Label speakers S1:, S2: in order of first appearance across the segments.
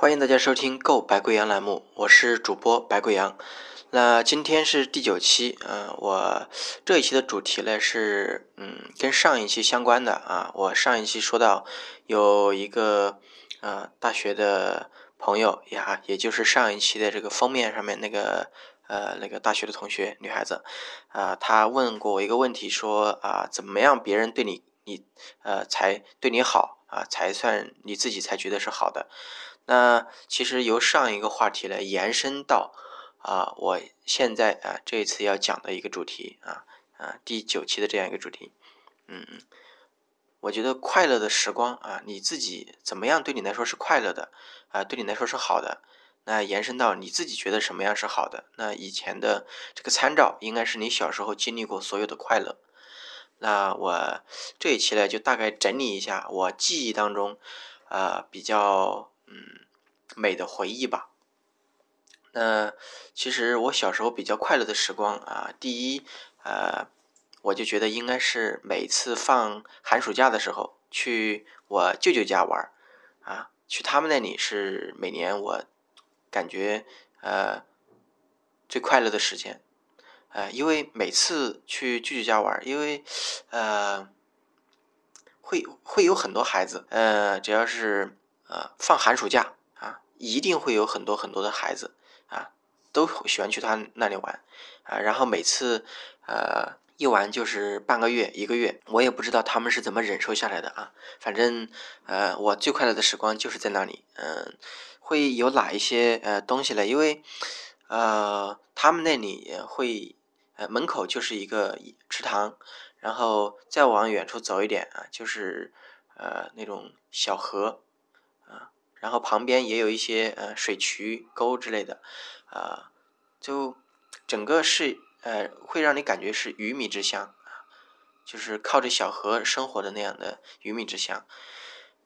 S1: 欢迎大家收听《购白贵阳》栏目，我是主播白贵阳。那今天是第九期，嗯，我这一期的主题呢是，嗯，跟上一期相关的啊。我上一期说到有一个呃大学的朋友呀，也就是上一期的这个封面上面那个呃那个大学的同学女孩子啊，她问过我一个问题，说啊，怎么样别人对你你呃才对你好啊，才算你自己才觉得是好的。那其实由上一个话题来延伸到啊，我现在啊这一次要讲的一个主题啊啊第九期的这样一个主题，嗯，我觉得快乐的时光啊，你自己怎么样对你来说是快乐的啊，对你来说是好的，那延伸到你自己觉得什么样是好的，那以前的这个参照应该是你小时候经历过所有的快乐。那我这一期呢，就大概整理一下我记忆当中啊比较。嗯，美的回忆吧。那其实我小时候比较快乐的时光啊，第一，呃，我就觉得应该是每次放寒暑假的时候去我舅舅家玩啊，去他们那里是每年我感觉呃最快乐的时间，呃，因为每次去舅舅家玩因为呃会会有很多孩子，呃，只要是。呃，放寒暑假啊，一定会有很多很多的孩子啊，都喜欢去他那里玩啊。然后每次呃一玩就是半个月、一个月，我也不知道他们是怎么忍受下来的啊。反正呃，我最快乐的时光就是在那里。嗯，会有哪一些呃东西呢？因为呃，他们那里会呃门口就是一个池塘，然后再往远处走一点啊，就是呃那种小河。然后旁边也有一些呃水渠沟之类的，啊，就整个是呃会让你感觉是鱼米之乡啊，就是靠着小河生活的那样的鱼米之乡。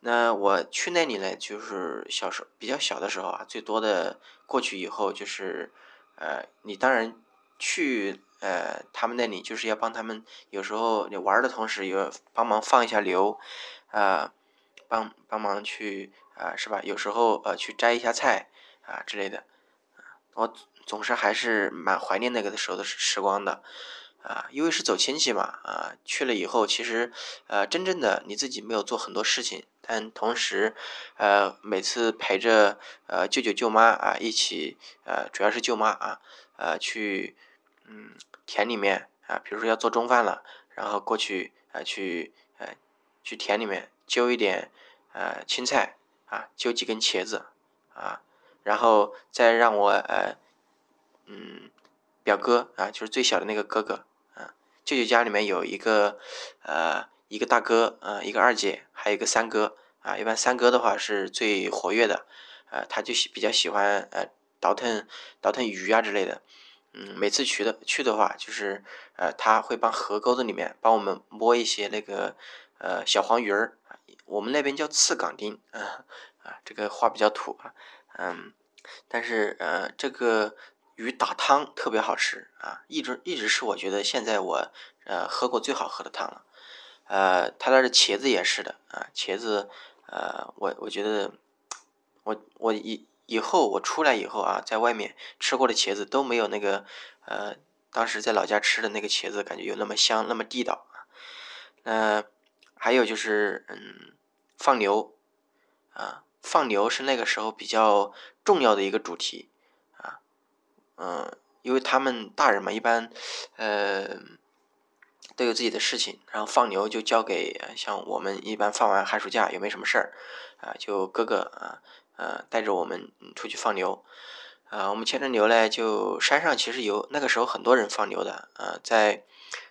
S1: 那我去那里呢，就是小时候比较小的时候啊，最多的过去以后就是呃，你当然去呃他们那里就是要帮他们，有时候你玩的同时也帮忙放一下流，啊，帮帮忙去。啊，是吧？有时候呃，去摘一下菜啊之类的，我总是还是蛮怀念那个的时候的时光的，啊，因为是走亲戚嘛，啊，去了以后，其实呃，真正的你自己没有做很多事情，但同时呃，每次陪着呃舅舅舅妈啊一起，呃，主要是舅妈啊，呃，去嗯田里面啊，比如说要做中饭了，然后过去啊去呃去田里面揪一点呃青菜。啊，揪几根茄子，啊，然后再让我呃，嗯，表哥啊，就是最小的那个哥哥，啊，舅舅家里面有一个呃一个大哥，呃一个二姐，还有一个三哥，啊，一般三哥的话是最活跃的，呃，他就喜比较喜欢呃倒腾倒腾鱼啊之类的，嗯，每次去的去的话，就是呃他会帮河沟子里面帮我们摸一些那个呃小黄鱼儿。我们那边叫刺港丁，啊啊，这个话比较土啊，嗯，但是呃，这个鱼打汤特别好吃啊，一直一直是我觉得现在我呃喝过最好喝的汤了，呃，他那的茄子也是的啊，茄子呃，我我觉得我我以以后我出来以后啊，在外面吃过的茄子都没有那个呃，当时在老家吃的那个茄子感觉有那么香那么地道啊，呃。还有就是，嗯，放牛，啊，放牛是那个时候比较重要的一个主题，啊，嗯，因为他们大人嘛，一般，呃，都有自己的事情，然后放牛就交给像我们一般放完寒暑假也没什么事儿，啊，就哥哥啊，呃，带着我们出去放牛，啊，我们牵着牛呢，就山上其实有那个时候很多人放牛的，啊，在。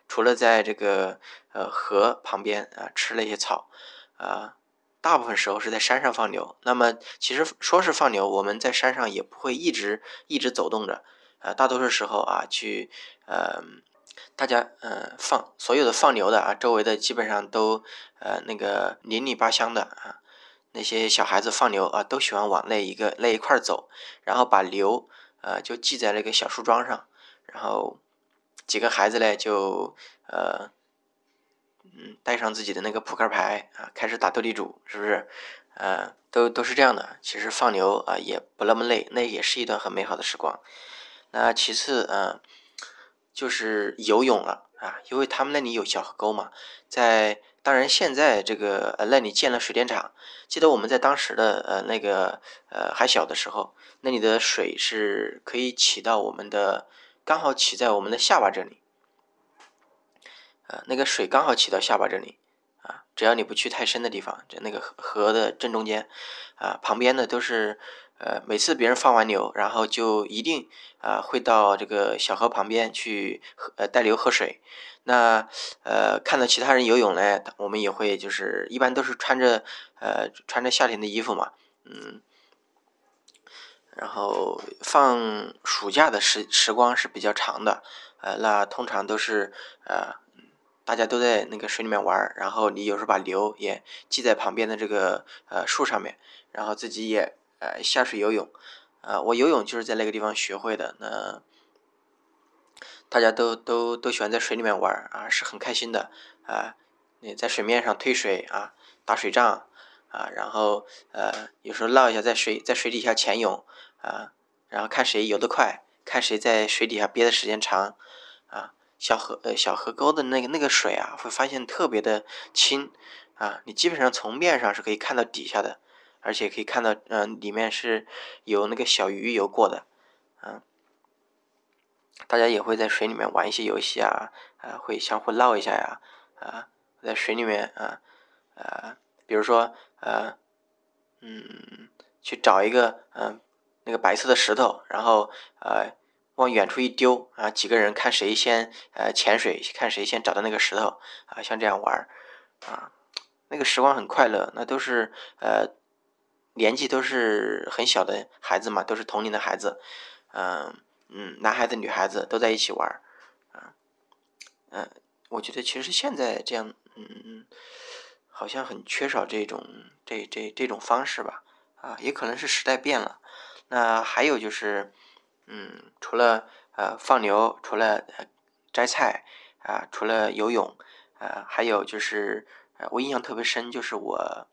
S1: 除了在这个呃河旁边啊吃了一些草，啊，大部分时候是在山上放牛。那么其实说是放牛，我们在山上也不会一直一直走动着，啊，大多数时候啊去呃大家呃放所有的放牛的啊，周围的基本上都呃那个邻里八乡的啊，那些小孩子放牛啊都喜欢往那一个那一块走，然后把牛呃就系在那个小树桩上，然后。几个孩子嘞，就呃，嗯，带上自己的那个扑克牌啊，开始打斗地主，是不是？呃，都都是这样的。其实放牛啊也不那么累，那也是一段很美好的时光。那其次，嗯，就是游泳了啊，因为他们那里有小河沟嘛。在当然现在这个呃那里建了水电厂，记得我们在当时的呃那个呃还小的时候，那里的水是可以起到我们的刚好起在我们的下巴这里。呃，那个水刚好起到下巴这里，啊，只要你不去太深的地方，就那个河河的正中间，啊，旁边的都是，呃，每次别人放完牛，然后就一定啊会到这个小河旁边去喝，呃，带牛喝水。那呃，看到其他人游泳呢，我们也会就是一般都是穿着呃穿着夏天的衣服嘛，嗯，然后放暑假的时时光是比较长的，呃，那通常都是呃。大家都在那个水里面玩，然后你有时候把牛也系在旁边的这个呃树上面，然后自己也呃下水游泳，啊，我游泳就是在那个地方学会的。那大家都都都喜欢在水里面玩啊，是很开心的啊。你在水面上推水啊，打水仗啊，然后呃有时候闹一下在水在水底下潜泳啊，然后看谁游得快，看谁在水底下憋的时间长啊。小河呃小河沟的那个那个水啊，会发现特别的清啊，你基本上从面上是可以看到底下的，而且可以看到嗯里面是有那个小鱼游过的，嗯，大家也会在水里面玩一些游戏啊啊，会相互闹一下呀啊，在水里面啊啊，比如说呃嗯去找一个嗯那个白色的石头，然后呃。往远处一丢啊，几个人看谁先呃潜水，看谁先找到那个石头啊，像这样玩啊，那个时光很快乐。那都是呃年纪都是很小的孩子嘛，都是同龄的孩子，嗯嗯，男孩子女孩子都在一起玩啊，嗯，我觉得其实现在这样嗯好像很缺少这种这这这种方式吧啊，也可能是时代变了。那还有就是。嗯，除了呃放牛，除了呃摘菜啊，除了游泳，呃，还有就是呃我印象特别深，就是我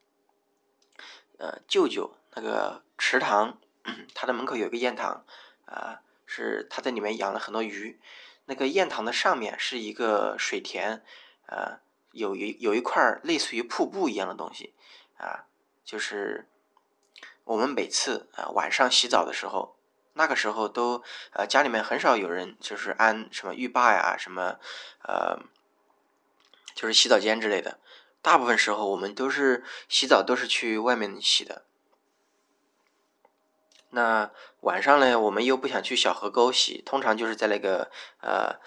S1: 呃舅舅那个池塘，他的门口有一个堰塘，啊，是他在里面养了很多鱼。那个堰塘的上面是一个水田，呃，有一有一块类似于瀑布一样的东西，啊，就是我们每次啊晚上洗澡的时候。那个时候都呃家里面很少有人就是安什么浴霸呀什么呃就是洗澡间之类的，大部分时候我们都是洗澡都是去外面洗的。那晚上呢，我们又不想去小河沟洗，通常就是在那个呃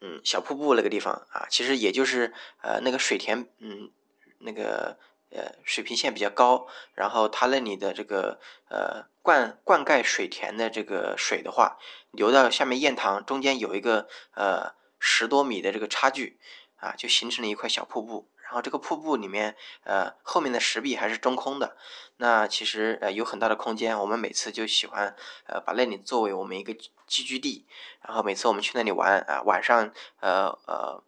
S1: 嗯小瀑布那个地方啊，其实也就是呃那个水田嗯那个。呃，水平线比较高，然后它那里的这个呃灌灌溉水田的这个水的话，流到下面堰塘中间有一个呃十多米的这个差距啊，就形成了一块小瀑布。然后这个瀑布里面呃后面的石壁还是中空的，那其实呃有很大的空间。我们每次就喜欢呃把那里作为我们一个聚居地，然后每次我们去那里玩啊，晚上呃呃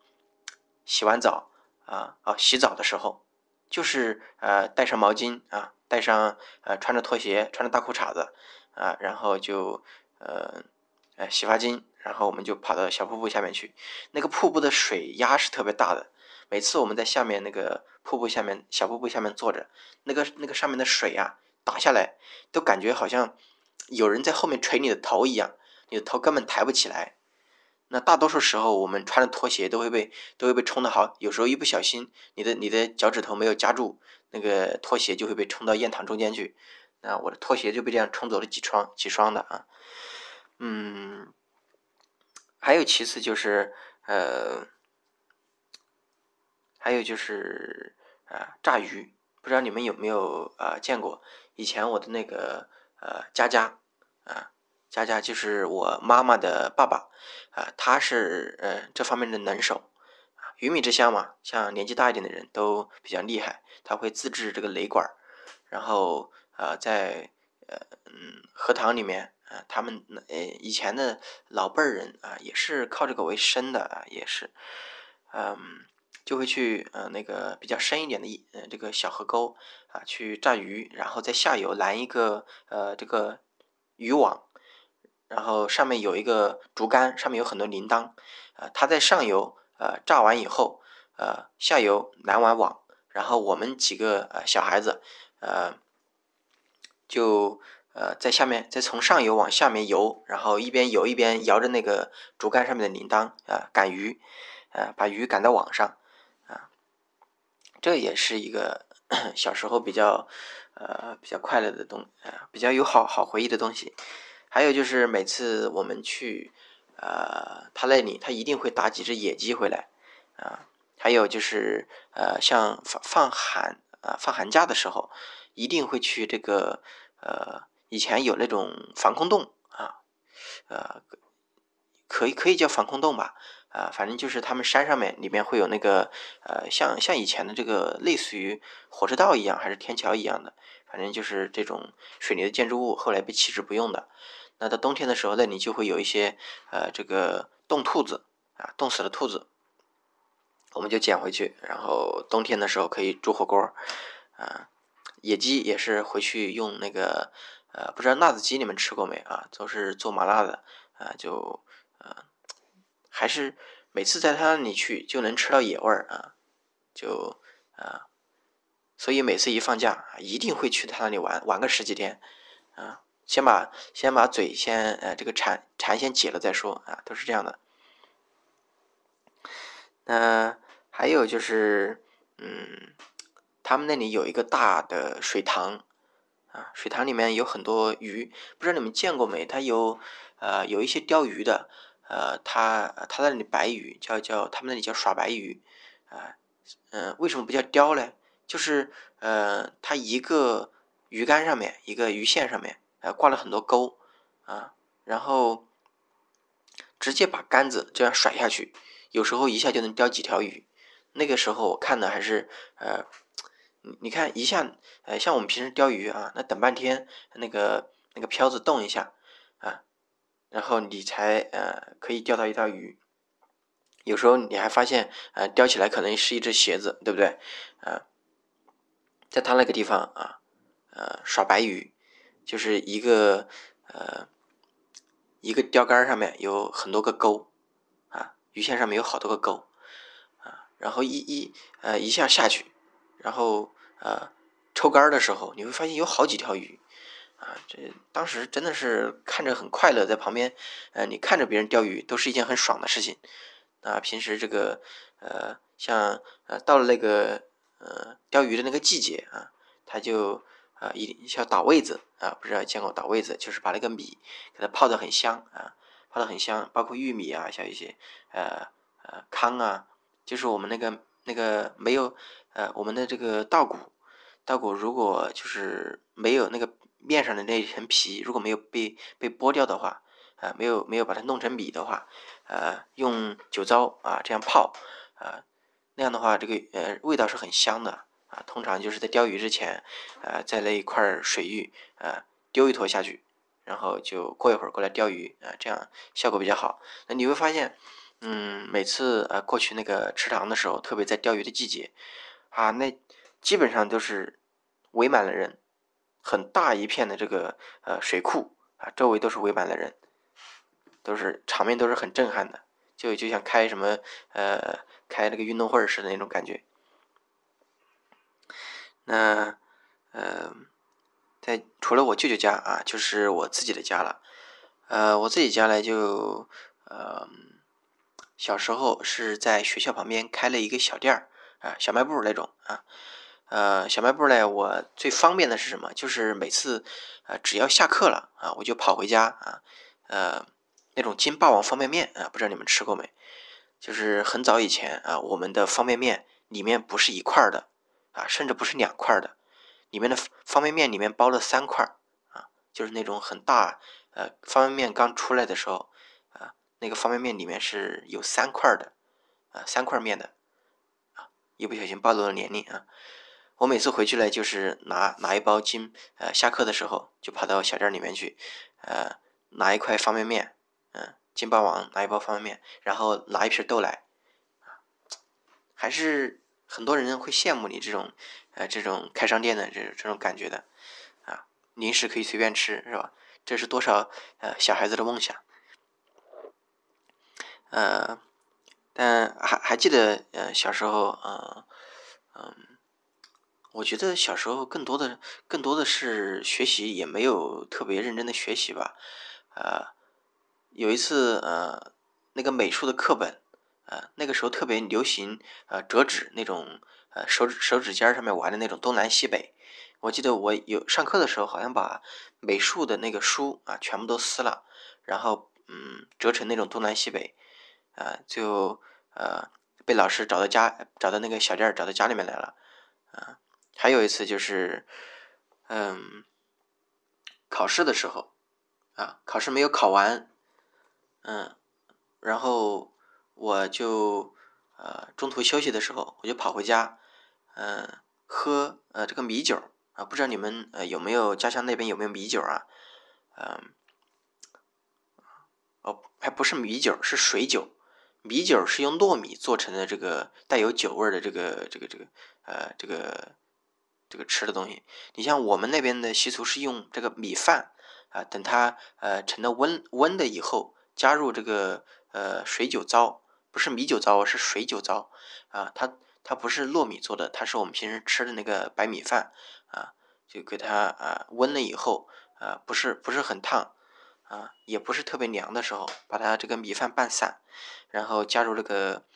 S1: 洗完澡啊啊洗澡的时候。就是呃带上毛巾啊，带上呃穿着拖鞋，穿着大裤衩子啊，然后就呃呃洗发精，然后我们就跑到小瀑布下面去。那个瀑布的水压是特别大的，每次我们在下面那个瀑布下面小瀑布下面坐着，那个那个上面的水啊打下来，都感觉好像有人在后面捶你的头一样，你的头根本抬不起来。那大多数时候，我们穿的拖鞋都会被都会被冲的好，有时候一不小心，你的你的脚趾头没有夹住，那个拖鞋就会被冲到堰塘中间去。那我的拖鞋就被这样冲走了几双几双的啊。嗯，还有其次就是呃，还有就是啊炸鱼，不知道你们有没有啊见过？以前我的那个呃佳佳啊。佳佳就是我妈妈的爸爸，啊，他是呃这方面的能手，啊，鱼米之乡嘛，像年纪大一点的人都比较厉害，他会自制这个雷管，然后呃在呃嗯荷塘里面啊，他们呃以前的老辈人啊也是靠这个为生的啊，也是，嗯，就会去呃那个比较深一点的一呃这个小河沟啊去炸鱼，然后在下游拦一个呃这个渔网，然后上面有一个竹竿，上面有很多铃铛，啊，它在上游呃炸完以后，呃下游拦完网，然后我们几个呃小孩子呃就。呃，在下面再从上游往下面游，然后一边游一边摇着那个竹竿上面的铃铛啊，赶鱼，呃，把鱼赶到网上啊，这也是一个小时候比较呃比较快乐的东啊，比较有好好回忆的东西。还有就是每次我们去呃他那里，他一定会打几只野鸡回来啊。还有就是呃像放放寒啊放寒假的时候，一定会去这个呃。以前有那种防空洞啊，呃，可以可以叫防空洞吧，啊，反正就是他们山上面里面会有那个呃，像像以前的这个类似于火车道一样，还是天桥一样的，反正就是这种水泥的建筑物，后来被弃之不用的。那到冬天的时候，那里就会有一些呃这个冻兔子啊，冻死的兔子，我们就捡回去，然后冬天的时候可以煮火锅啊。野鸡也是回去用那个。呃，不知道辣子鸡你们吃过没啊？都是做麻辣的啊，就呃，还是每次在他那里去就能吃到野味儿啊，就啊，所以每次一放假一定会去他那里玩玩个十几天啊，先把先把嘴先呃这个馋馋先解了再说啊，都是这样的。那还有就是嗯，他们那里有一个大的水塘。啊，水塘里面有很多鱼，不知道你们见过没？它有，呃，有一些钓鱼的，呃，它它那里白鱼叫叫，他们那里叫耍白鱼，啊，嗯，为什么不叫鲷嘞？就是，呃，它一个鱼竿上面，一个鱼线上面，呃，挂了很多钩，啊，然后直接把杆子这样甩下去，有时候一下就能钓几条鱼。那个时候我看的还是，呃。你看一下，呃，像我们平时钓鱼啊，那等半天，那个那个漂子动一下啊，然后你才呃可以钓到一条鱼。有时候你还发现，呃，钓起来可能是一只鞋子，对不对？啊，在他那个地方啊，呃，耍白鱼，就是一个呃一个钓竿上面有很多个钩啊，鱼线上面有好多个钩啊，然后一一呃一下下去，然后。呃，抽杆的时候，你会发现有好几条鱼，啊，这当时真的是看着很快乐，在旁边，呃，你看着别人钓鱼都是一件很爽的事情。啊，平时这个，呃，像呃到了那个呃钓鱼的那个季节啊，他就啊一像打味子啊，不知道见过打味子，就是把那个米给它泡的很香啊，泡的很香，包括玉米啊，像一些呃呃糠啊，就是我们那个那个没有呃我们的这个稻谷。稻谷如果就是没有那个面上的那一层皮，如果没有被被剥掉的话，啊，没有没有把它弄成米的话，呃，用酒糟啊这样泡，啊，那样的话，这个呃味道是很香的啊。通常就是在钓鱼之前，呃，在那一块水域，呃，丢一坨下去，然后就过一会儿过来钓鱼啊，这样效果比较好。那你会发现，嗯，每次呃过去那个池塘的时候，特别在钓鱼的季节，啊，那。基本上都是围满了人，很大一片的这个呃水库啊，周围都是围满了人，都是场面都是很震撼的，就就像开什么呃开那个运动会似的那种感觉。那呃，在除了我舅舅家啊，就是我自己的家了。呃，我自己家呢就呃小时候是在学校旁边开了一个小店儿啊，小卖部那种啊。呃，小卖部呢，我最方便的是什么？就是每次，呃，只要下课了啊，我就跑回家啊，呃，那种金霸王方便面啊，不知道你们吃过没？就是很早以前啊，我们的方便面里面不是一块儿的啊，甚至不是两块的，里面的方便面里面包了三块啊，就是那种很大，呃，方便面刚出来的时候啊，那个方便面里面是有三块的啊，三块面的啊，一不小心暴露了年龄啊。我每次回去呢，就是拿拿一包金，呃，下课的时候就跑到小店里面去，呃，拿一块方便面，嗯，金霸王拿一包方便面，然后拿一瓶豆奶，还是很多人会羡慕你这种呃这种开商店的这种这种感觉的啊，零食可以随便吃是吧？这是多少呃小孩子的梦想。呃，但还还记得呃小时候呃嗯，我觉得小时候更多的更多的是学习，也没有特别认真的学习吧。呃，有一次呃那个美术的课本。呃，那个时候特别流行呃折纸那种呃手指手指尖上面玩的那种东南西北。我记得我有上课的时候，好像把美术的那个书啊全部都撕了，然后嗯折成那种东南西北，啊就呃被老师找到家找到那个小店找到家里面来了。啊，还有一次就是嗯考试的时候啊考试没有考完，嗯然后。我就呃中途休息的时候，我就跑回家，嗯，喝呃这个米酒啊，不知道你们呃有没有家乡那边有没有米酒啊？嗯，哦，还不是米酒，是水酒。米酒是用糯米做成的，这个带有酒味的这个这个这个呃这个这个吃的东西。你像我们那边的习俗是用这个米饭啊，等它呃成了温温的以后，加入这个呃水酒糟。不是米酒糟，是水酒糟啊！它它不是糯米做的，它是我们平时吃的那个白米饭啊，就给它啊温了以后啊，不是不是很烫啊，也不是特别凉的时候，把它这个米饭拌散，然后加入这个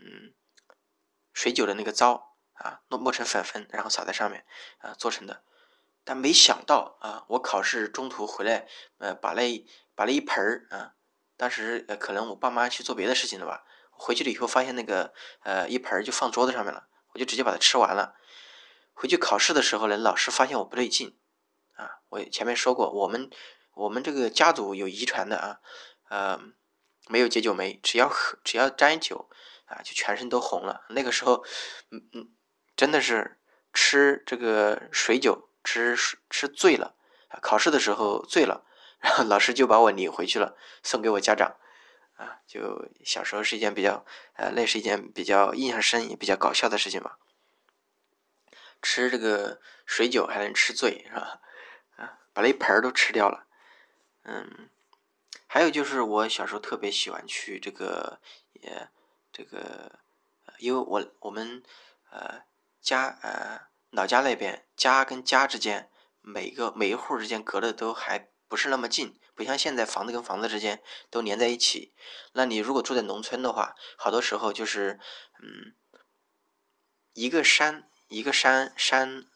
S1: 嗯水酒的那个糟啊，磨磨成粉粉，然后撒在上面啊做成的。但没想到啊，我考试中途回来，呃，把那把那一盆儿啊，当时呃可能我爸妈去做别的事情了吧。回去了以后，发现那个呃一盆就放桌子上面了，我就直接把它吃完了。回去考试的时候呢，老师发现我不对劲啊。我前面说过，我们我们这个家族有遗传的啊，呃，没有解酒酶，只要喝只要沾酒啊，就全身都红了。那个时候，嗯嗯，真的是吃这个水酒吃吃醉了。考试的时候醉了，然后老师就把我领回去了，送给我家长。啊，就小时候是一件比较，呃，那是一件比较印象深也比较搞笑的事情吧。吃这个水酒还能吃醉是吧？啊，把那一盆儿都吃掉了。嗯，还有就是我小时候特别喜欢去这个，也这个，因为我我们呃家呃老家那边家跟家之间每个每一户之间隔的都还不是那么近。不像现在房子跟房子之间都连在一起，那你如果住在农村的话，好多时候就是，嗯，一个山一个山山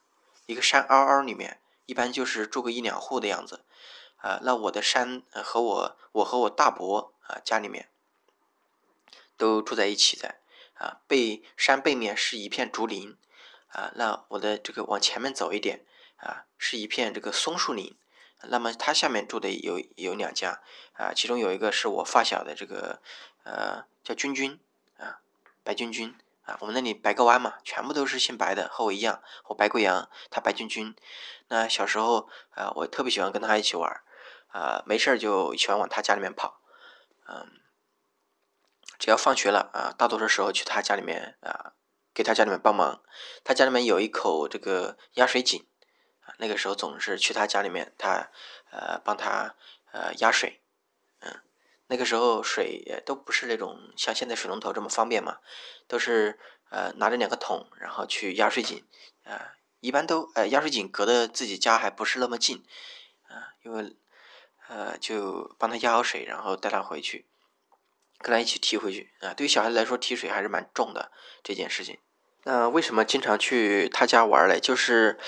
S1: 一个山凹凹里面，一般就是住个一两户的样子，啊，那我的山和我我和我大伯啊家里面都住在一起在，啊背山背面是一片竹林，啊，那我的这个往前面走一点啊是一片这个松树林。那么他下面住的有有两家啊，其中有一个是我发小的这个呃叫君君啊，白君君啊，我们那里白个湾嘛，全部都是姓白的，和我一样，我白贵阳，他白君君。那小时候啊，我特别喜欢跟他一起玩啊，没事就喜欢往他家里面跑，嗯，只要放学了啊，大多数时候去他家里面啊，给他家里面帮忙，他家里面有一口这个压水井。那个时候总是去他家里面，他呃帮他呃压水，嗯，那个时候水都不是那种像现在水龙头这么方便嘛，都是呃拿着两个桶，然后去压水井，啊，一般都呃压水井隔的自己家还不是那么近，啊，因为呃就帮他压好水，然后带他回去，跟他一起提回去，啊，对于小孩来说提水还是蛮重的这件事情。那为什么经常去他家玩嘞？就是，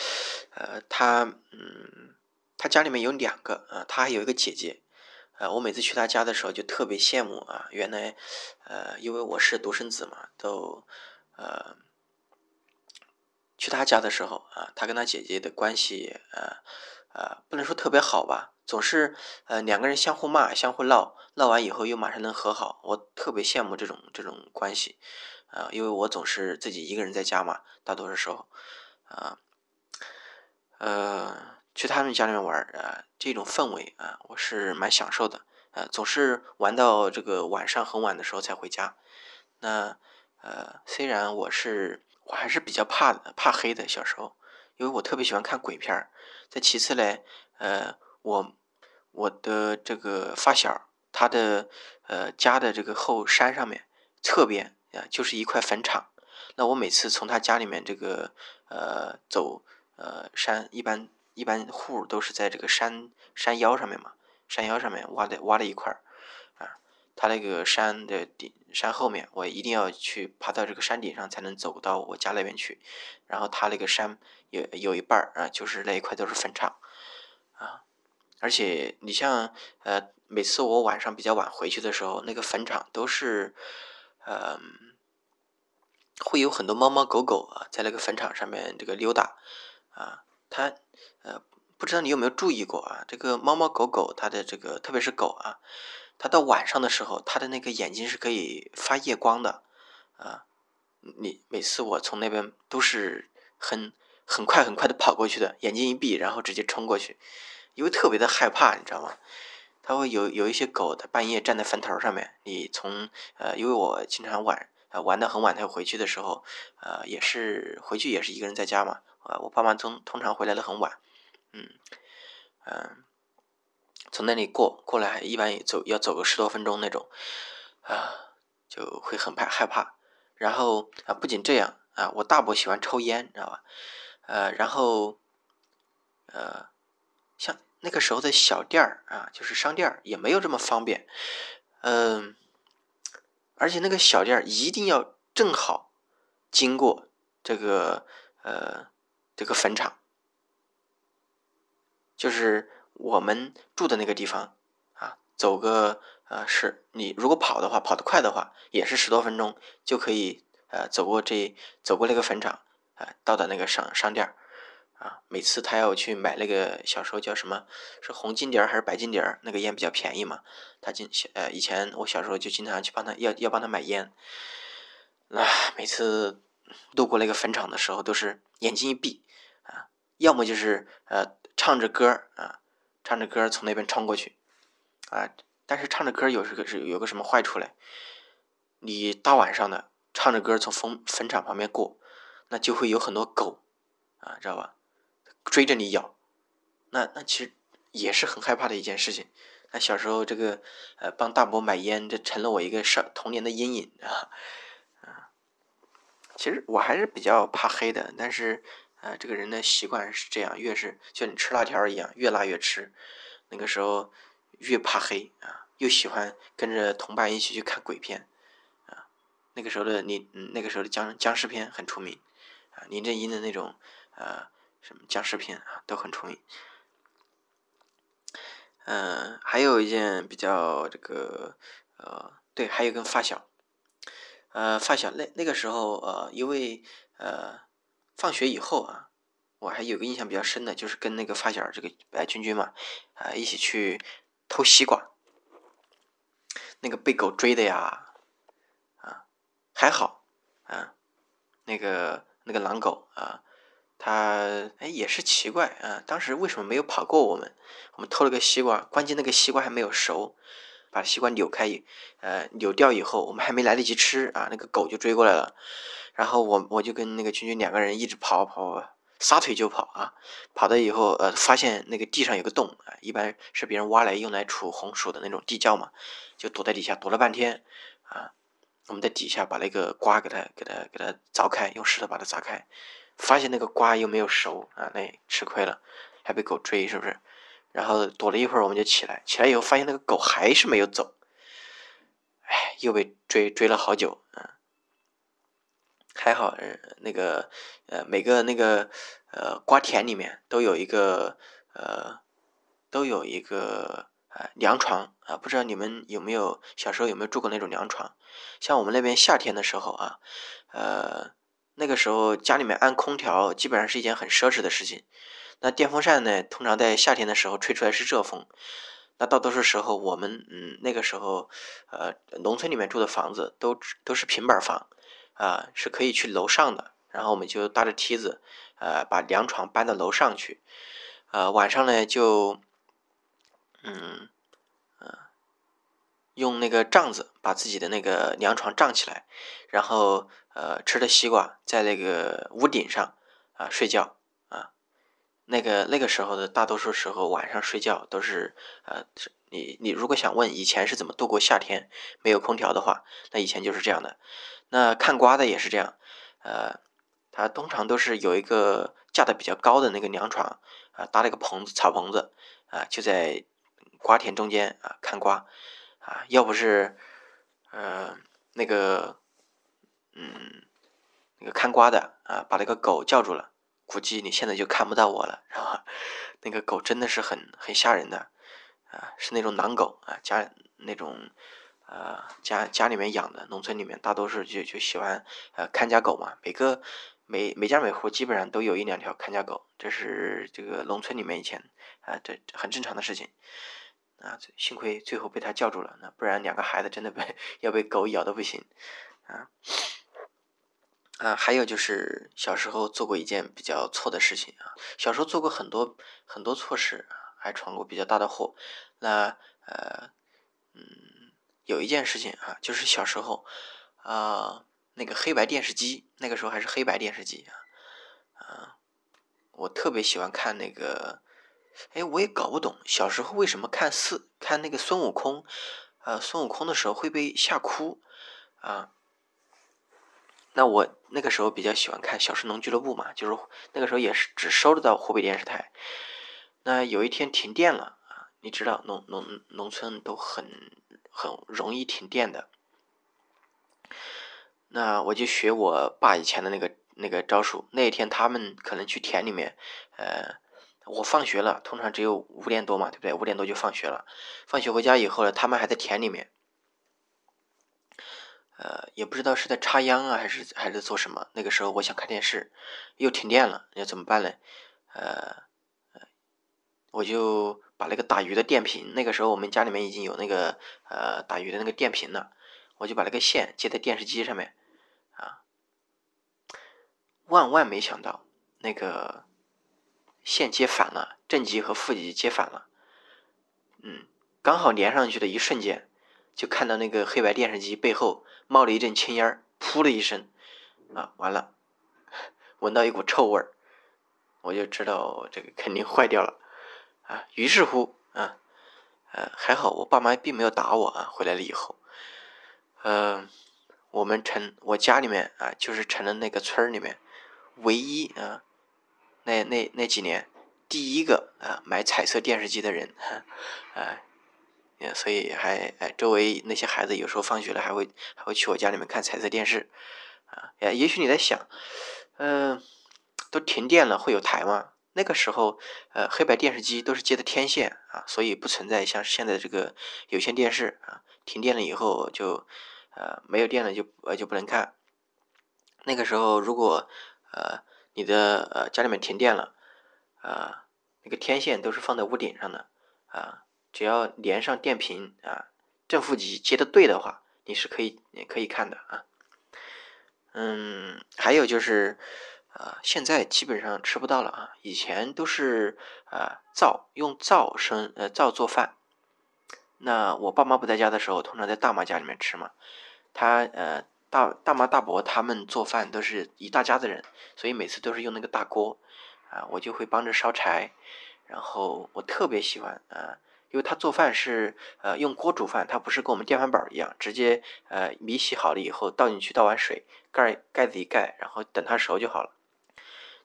S1: 呃，他，嗯，他家里面有两个，啊，他还有一个姐姐，呃，我每次去他家的时候就特别羡慕啊。原来，呃，因为我是独生子嘛，都，呃，去他家的时候啊，他跟他姐姐的关系，呃，呃，不能说特别好吧，总是，呃，两个人相互骂，相互闹，闹完以后又马上能和好，我特别羡慕这种这种关系。啊，因为我总是自己一个人在家嘛，大多数时候，啊，呃，去他们家里面玩啊，这种氛围啊，我是蛮享受的，啊，总是玩到这个晚上很晚的时候才回家。那，呃，虽然我是我还是比较怕怕黑的，小时候，因为我特别喜欢看鬼片儿。再其次嘞，呃，我我的这个发小，他的呃家的这个后山上面侧边啊，就是一块坟场。那我每次从他家里面这个呃走呃山，一般一般户都是在这个山山腰上面嘛，山腰上面挖的挖了一块儿。它那个山的顶山后面，我一定要去爬到这个山顶上，才能走到我家那边去。然后他那个山有有一半儿啊，就是那一块都是坟场啊。而且你像呃，每次我晚上比较晚回去的时候，那个坟场都是嗯，会有很多猫猫狗狗啊，在那个坟场上面这个溜达啊。它呃，不知道你有没有注意过啊？这个猫猫狗狗它的这个，特别是狗啊。它到晚上的时候，它的那个眼睛是可以发夜光的，啊，你每次我从那边都是很很快很快的跑过去的，眼睛一闭，然后直接冲过去，因为特别的害怕，你知道吗？它会有有一些狗，它半夜站在坟头上面，你从呃，因为我经常晚呃玩的很晚才回去的时候，呃，也是回去也是一个人在家嘛，啊，我爸妈通通常回来的很晚，嗯嗯。从那里过过来，一般走要走个十多分钟那种，啊，就会很怕害怕。然后啊，不仅这样啊，我大伯喜欢抽烟，知道吧？呃，然后呃，像那个时候的小店儿啊，就是商店儿也没有这么方便，嗯，而且那个小店儿一定要正好经过这个呃这个坟场，就是。我们住的那个地方啊，走个呃，是你如果跑的话，跑得快的话，也是十多分钟就可以呃走过这走过那个坟场啊，到达那个商商店儿啊。每次他要去买那个小时候叫什么是红金蝶还是白金蝶那个烟比较便宜嘛，他经呃以前我小时候就经常去帮他要要帮他买烟。那每次路过那个坟场的时候，都是眼睛一闭啊，要么就是呃唱着歌啊。唱着歌从那边冲过去，啊！但是唱着歌有时个是有个什么坏处嘞？你大晚上的唱着歌从坟坟场旁边过，那就会有很多狗，啊，知道吧？追着你咬，那那其实也是很害怕的一件事情。那小时候这个呃帮大伯买烟，这成了我一个少童年的阴影啊啊！其实我还是比较怕黑的，但是。啊，这个人的习惯是这样，越是就你吃辣条一样，越辣越吃。那个时候越怕黑啊，又喜欢跟着同伴一起去看鬼片啊。那个时候的你，那个时候的僵僵尸片很出名啊，林正英的那种呃什么僵尸片啊都很出名。嗯，还有一件比较这个呃，对，还有跟发小，呃，发小那那个时候呃，因为呃。放学以后啊，我还有个印象比较深的，就是跟那个发小这个白君君嘛，啊，一起去偷西瓜。那个被狗追的呀，啊，还好啊，那个那个狼狗啊，他哎也是奇怪啊，当时为什么没有跑过我们？我们偷了个西瓜，关键那个西瓜还没有熟，把西瓜扭开，呃，扭掉以后，我们还没来得及吃啊，那个狗就追过来了。然后我我就跟那个君君两个人一直跑跑，撒腿就跑啊！跑到以后，呃，发现那个地上有个洞啊，一般是别人挖来用来储红薯的那种地窖嘛，就躲在底下躲了半天啊。我们在底下把那个瓜给它给它给它凿开，用石头把它砸开，发现那个瓜又没有熟啊，那吃亏了，还被狗追，是不是？然后躲了一会儿，我们就起来，起来以后发现那个狗还是没有走，哎，又被追追了好久啊。还好呃，那个呃，每个那个呃瓜田里面都有一个呃，都有一个呃凉床啊。不知道你们有没有小时候有没有住过那种凉床？像我们那边夏天的时候啊，呃，那个时候家里面安空调基本上是一件很奢侈的事情。那电风扇呢，通常在夏天的时候吹出来是热风。那大多数时候我们嗯那个时候呃农村里面住的房子都都是平板房。啊，是可以去楼上的，然后我们就搭着梯子，呃，把凉床搬到楼上去，呃，晚上呢就，嗯，用那个帐子把自己的那个凉床帐起来，然后呃吃着西瓜在那个屋顶上啊睡觉啊。那个那个时候的大多数时候晚上睡觉都是呃你你如果想问以前是怎么度过夏天没有空调的话，那以前就是这样的。那看瓜的也是这样，呃，他通常都是有一个架的比较高的那个凉床啊，搭了个棚子草棚子啊，就在瓜田中间啊看瓜。啊，要不是，呃，那个，嗯，那个看瓜的啊，把那个狗叫住了，估计你现在就看不到我了，然后？那个狗真的是很很吓人的，啊，是那种狼狗啊，家那种，呃，家家里面养的，农村里面大多数就就喜欢呃看家狗嘛，每个每每家每户基本上都有一两条看家狗，这是这个农村里面以前啊，这很正常的事情。啊，幸亏最后被他叫住了，那不然两个孩子真的被 要被狗咬的不行，啊啊，还有就是小时候做过一件比较错的事情啊，小时候做过很多很多错事，还闯过比较大的祸。那呃嗯，有一件事情啊，就是小时候啊，那个黑白电视机，那个时候还是黑白电视机啊，啊，我特别喜欢看那个。哎，我也搞不懂，小时候为什么看四看那个孙悟空，呃，孙悟空的时候会被吓哭啊？那我那个时候比较喜欢看《小神龙俱乐部》嘛，就是那个时候也是只收得到湖北电视台。那有一天停电了啊，你知道农农农村都很很容易停电的。那我就学我爸以前的那个那个招数，那一天他们可能去田里面，呃。我放学了，通常只有五点多嘛，对不对？五点多就放学了。放学回家以后呢，他们还在田里面，呃，也不知道是在插秧啊，还是还是做什么。那个时候我想看电视，又停电了，要怎么办呢？呃，我就把那个打鱼的电瓶，那个时候我们家里面已经有那个呃打鱼的那个电瓶了，我就把那个线接在电视机上面，啊，万万没想到那个。线接反了，正极和负极接反了，嗯，刚好连上去的一瞬间，就看到那个黑白电视机背后冒了一阵青烟儿，噗的一声，啊，完了，闻到一股臭味儿，我就知道这个肯定坏掉了，啊，于是乎，啊，呃，还好我爸妈并没有打我啊，回来了以后，呃，我们成我家里面啊，就是成了那个村里面唯一啊。那那那几年，第一个啊买彩色电视机的人，啊，所以还哎周围那些孩子有时候放学了还会还会去我家里面看彩色电视，啊，也也许你在想，嗯，都停电了会有台吗？那个时候，呃，黑白电视机都是接的天线啊，所以不存在像现在这个有线电视啊，停电了以后就呃没有电了就呃就不能看。那个时候如果呃。你的呃家里面停电了，啊，那个天线都是放在屋顶上的，啊，只要连上电瓶啊，正负极接的对的话，你是可以可以看的啊。嗯，还有就是，啊，现在基本上吃不到了啊，以前都是啊灶用灶生呃灶做饭，那我爸妈不在家的时候，通常在大妈家里面吃嘛，他呃。大大妈大伯他们做饭都是一大家子人，所以每次都是用那个大锅，啊，我就会帮着烧柴，然后我特别喜欢啊，因为他做饭是呃用锅煮饭，他不是跟我们电饭煲一样，直接呃米洗好了以后倒进去倒碗水，盖盖子一盖，然后等它熟就好了。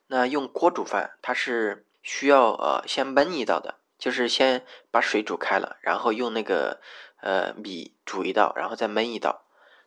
S1: 那用锅煮饭，它是需要呃先焖一道的，就是先把水煮开了，然后用那个呃米煮一道，然后再焖一道。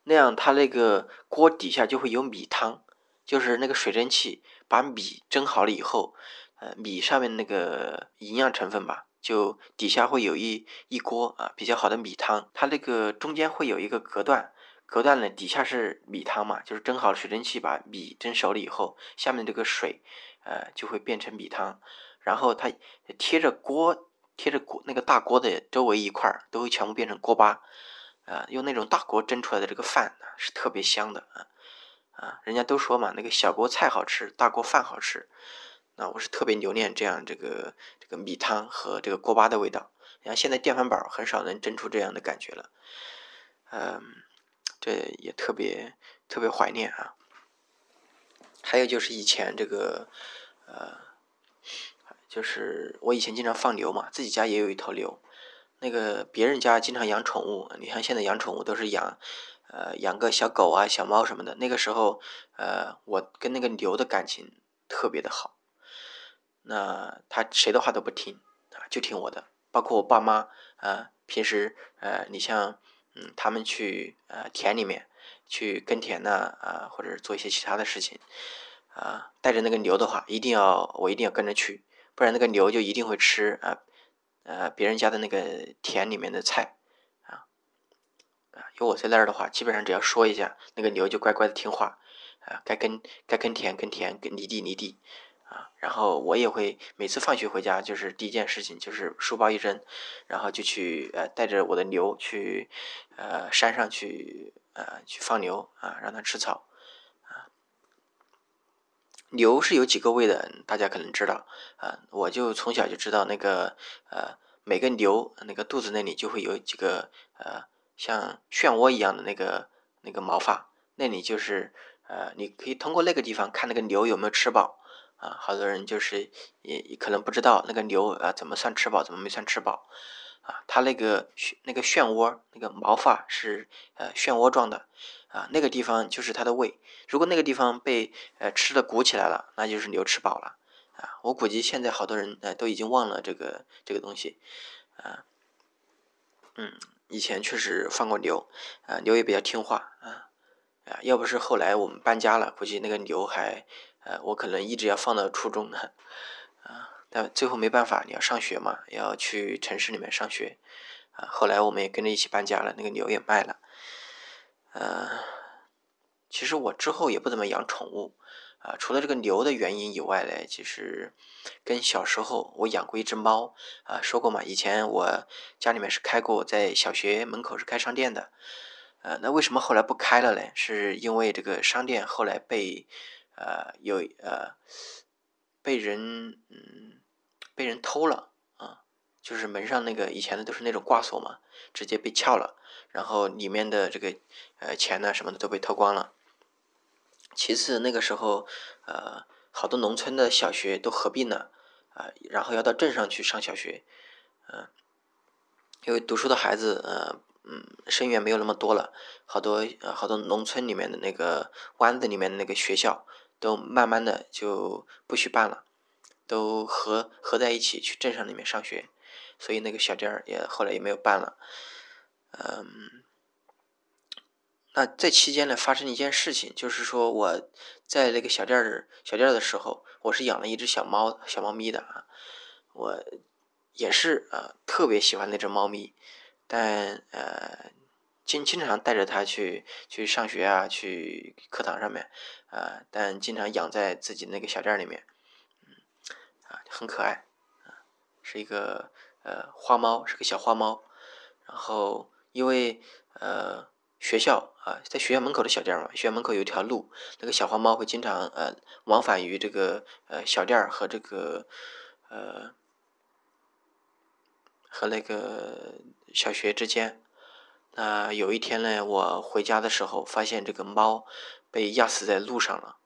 S1: 那样，它那个锅底下就会有米汤，就是那个水蒸气把米蒸好了以后，呃，米上面那个营养成分吧，就底下会有一一锅啊比较好的米汤，它那个中间会有一个隔断，隔断呢底下是米汤嘛，就是蒸好水蒸气把米蒸熟了以后，下面这个水，呃，就会变成米汤，然后它贴着锅，贴着锅那个大锅的周围一块儿都会全部变成锅巴。啊，用那种大锅蒸出来的这个饭是特别香的啊啊！人家都说嘛，那个小锅菜好吃，大锅饭好吃。那我是特别留恋这样这个这个米汤和这个锅巴的味道。你看现在电饭煲很少能蒸出这样的感觉了。嗯，这也特别特别怀念啊。还有就是以前这个，呃，就是我以前经常放牛嘛，自己家也有一头牛。那个别人家经常养宠物，你看现在养宠物都是养，呃，养个小狗啊、小猫什么的。那个时候，呃，我跟那个牛的感情特别的好。那他谁的话都不听啊，就听我的。包括我爸妈啊，平时呃，你像嗯，他们去呃田里面去耕田呐啊，或者做一些其他的事情啊，带着那个牛的话，一定要我一定要跟着去，不然那个牛就一定会吃啊。呃，别人家的那个田里面的菜，啊，啊，有我在那儿的话，基本上只要说一下，那个牛就乖乖的听话，啊，该耕该耕田耕田，耕犁地犁地，啊，然后我也会每次放学回家，就是第一件事情就是书包一扔，然后就去呃带着我的牛去呃山上去呃去放牛啊，让它吃草。牛是有几个胃的，大家可能知道啊。我就从小就知道那个呃，每个牛那个肚子那里就会有几个呃，像漩涡一样的那个那个毛发，那里就是呃，你可以通过那个地方看那个牛有没有吃饱啊。好多人就是也可能不知道那个牛啊怎么算吃饱，怎么没算吃饱啊。它那个那个漩涡那个毛发是呃漩涡状的。啊，那个地方就是它的胃。如果那个地方被呃吃的鼓起来了，那就是牛吃饱了。啊，我估计现在好多人呃都已经忘了这个这个东西。啊，嗯，以前确实放过牛，啊，牛也比较听话啊。啊，要不是后来我们搬家了，估计那个牛还呃，我可能一直要放到初中呢。啊，但最后没办法，你要上学嘛，要去城市里面上学。啊，后来我们也跟着一起搬家了，那个牛也卖了。呃，其实我之后也不怎么养宠物，啊，除了这个牛的原因以外呢，其实跟小时候我养过一只猫，啊，说过嘛，以前我家里面是开过，在小学门口是开商店的，呃，那为什么后来不开了呢？是因为这个商店后来被，呃，有呃，被人嗯，被人偷了啊，就是门上那个以前的都是那种挂锁嘛，直接被撬了。然后里面的这个呃钱呢什么的都被偷光了。其次那个时候呃好多农村的小学都合并了啊，然后要到镇上去上小学，嗯，因为读书的孩子呃嗯生源没有那么多了，好多好多农村里面的那个湾子里面的那个学校都慢慢的就不许办了，都合合在一起去镇上里面上学，所以那个小店儿也后来也没有办了。嗯，那在期间呢，发生了一件事情，就是说我在那个小店儿小店儿的时候，我是养了一只小猫小猫咪的啊，我也是啊特别喜欢那只猫咪，但呃经经常带着它去去上学啊，去课堂上面啊，但经常养在自己那个小店儿里面，嗯啊很可爱，是一个呃花猫，是个小花猫，然后。因为呃学校啊，在学校门口的小店嘛，学校门口有一条路，那个小花猫会经常呃往返于这个呃小店和这个呃和那个小学之间。那有一天呢，我回家的时候发现这个猫被压死在路上了，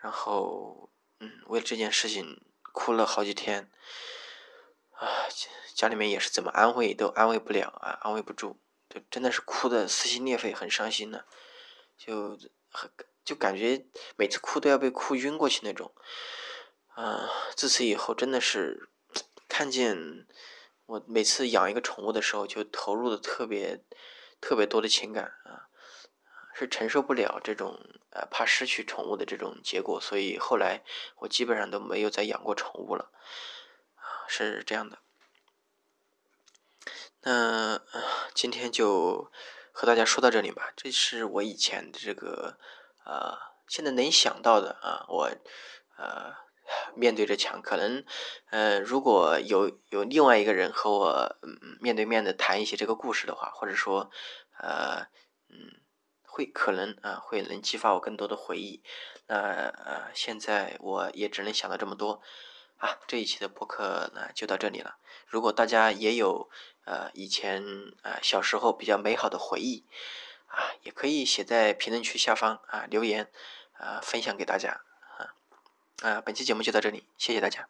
S1: 然后嗯为了这件事情哭了好几天啊，家里面也是怎么安慰都安慰不了啊，安慰不住。就真的是哭的撕心裂肺，很伤心的，就很就感觉每次哭都要被哭晕过去那种，啊，自此以后真的是看见我每次养一个宠物的时候，就投入的特别特别多的情感啊，是承受不了这种呃怕失去宠物的这种结果，所以后来我基本上都没有再养过宠物了，啊，是这样的。那今天就和大家说到这里吧。这是我以前的这个呃，现在能想到的啊。我呃面对着墙，可能呃如果有有另外一个人和我面对面的谈一些这个故事的话，或者说呃嗯会可能啊会能激发我更多的回忆。那呃现在我也只能想到这么多啊。这一期的播客呢就到这里了。如果大家也有呃以前啊小时候比较美好的回忆啊，也可以写在评论区下方啊留言啊分享给大家啊啊。本期节目就到这里，谢谢大家。